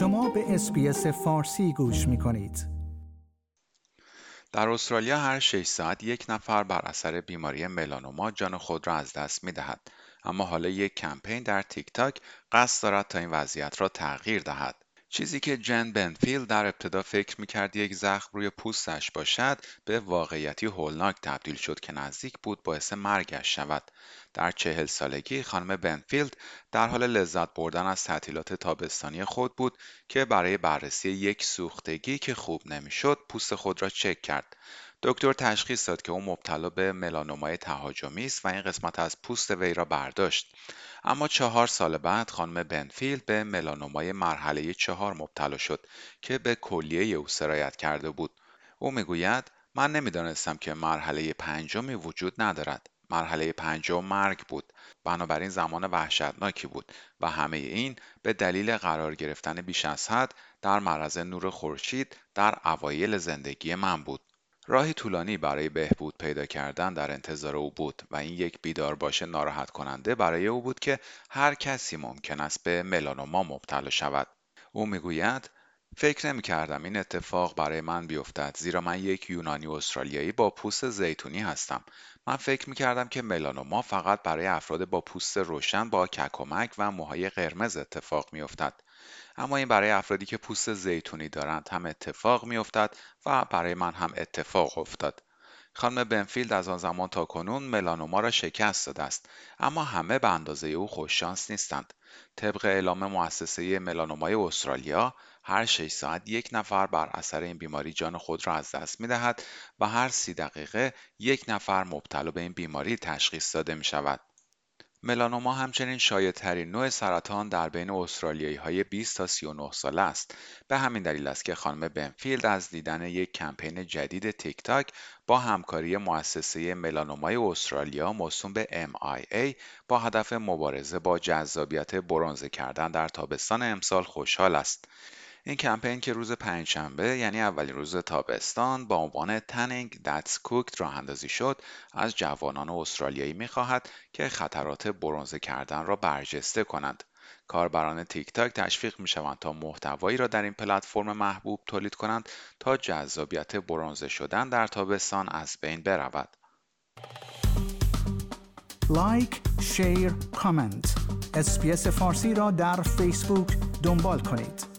شما به SBS فارسی گوش می کنید. در استرالیا هر 6 ساعت یک نفر بر اثر بیماری ملانوما جان خود را از دست می دهد. اما حالا یک کمپین در تیک تاک قصد دارد تا این وضعیت را تغییر دهد. چیزی که جن بنفیلد در ابتدا فکر می‌کرد یک زخم روی پوستش باشد به واقعیتی هولناک تبدیل شد که نزدیک بود باعث مرگش شود. در چهل سالگی خانم بنفیلد در حال لذت بردن از تعطیلات تابستانی خود بود که برای بررسی یک سوختگی که خوب نمی‌شد پوست خود را چک کرد. دکتر تشخیص داد که او مبتلا به ملانومای تهاجمی است و این قسمت از پوست وی را برداشت. اما چهار سال بعد خانم بنفیلد به ملانومای مرحله چهار مبتلا شد که به کلیه او سرایت کرده بود. او می‌گوید من نمی‌دانستم که مرحله پنجمی وجود ندارد. مرحله پنجم مرگ بود. بنابراین زمان وحشتناکی بود و همه این به دلیل قرار گرفتن بیش از حد در معرض نور خورشید در اوایل زندگی من بود. راهی طولانی برای بهبود پیدا کردن در انتظار او بود و این یک بیدار باشه ناراحت کننده برای او بود که هر کسی ممکن است به ملانوما مبتلا شود. او می‌گوید فکر نمی کردم این اتفاق برای من بیفتد زیرا من یک یونانی استرالیایی با پوست زیتونی هستم. من فکر می کردم که ملانوما فقط برای افراد با پوست روشن با ککمک و موهای قرمز اتفاق می افتد. اما این برای افرادی که پوست زیتونی دارند هم اتفاق میافتد و برای من هم اتفاق افتاد خانم بنفیلد از آن زمان تا کنون ملانوما را شکست داده است اما همه به اندازه او خوششانس نیستند طبق اعلام مؤسسه ملانومای استرالیا هر 6 ساعت یک نفر بر اثر این بیماری جان خود را از دست می دهد و هر سی دقیقه یک نفر مبتلا به این بیماری تشخیص داده می شود. ملانوما همچنین شایع‌ترین نوع سرطان در بین استرالیایی های 20 تا 39 ساله است. به همین دلیل است که خانم بنفیلد از دیدن یک کمپین جدید تیک تاک با همکاری مؤسسه ملانومای استرالیا موسوم به MIA با هدف مبارزه با جذابیت برونزه کردن در تابستان امسال خوشحال است. این کمپین که روز پنجشنبه یعنی اولین روز تابستان با عنوان Tanning That's Cooked راه اندازی شد از جوانان استرالیایی می‌خواهد که خطرات برونزه کردن را برجسته کنند کاربران تیک تاک تشویق می شوند تا محتوایی را در این پلتفرم محبوب تولید کنند تا جذابیت برونزه شدن در تابستان از بین برود. like، share، comment. اسپیس فارسی را در فیسبوک دنبال کنید.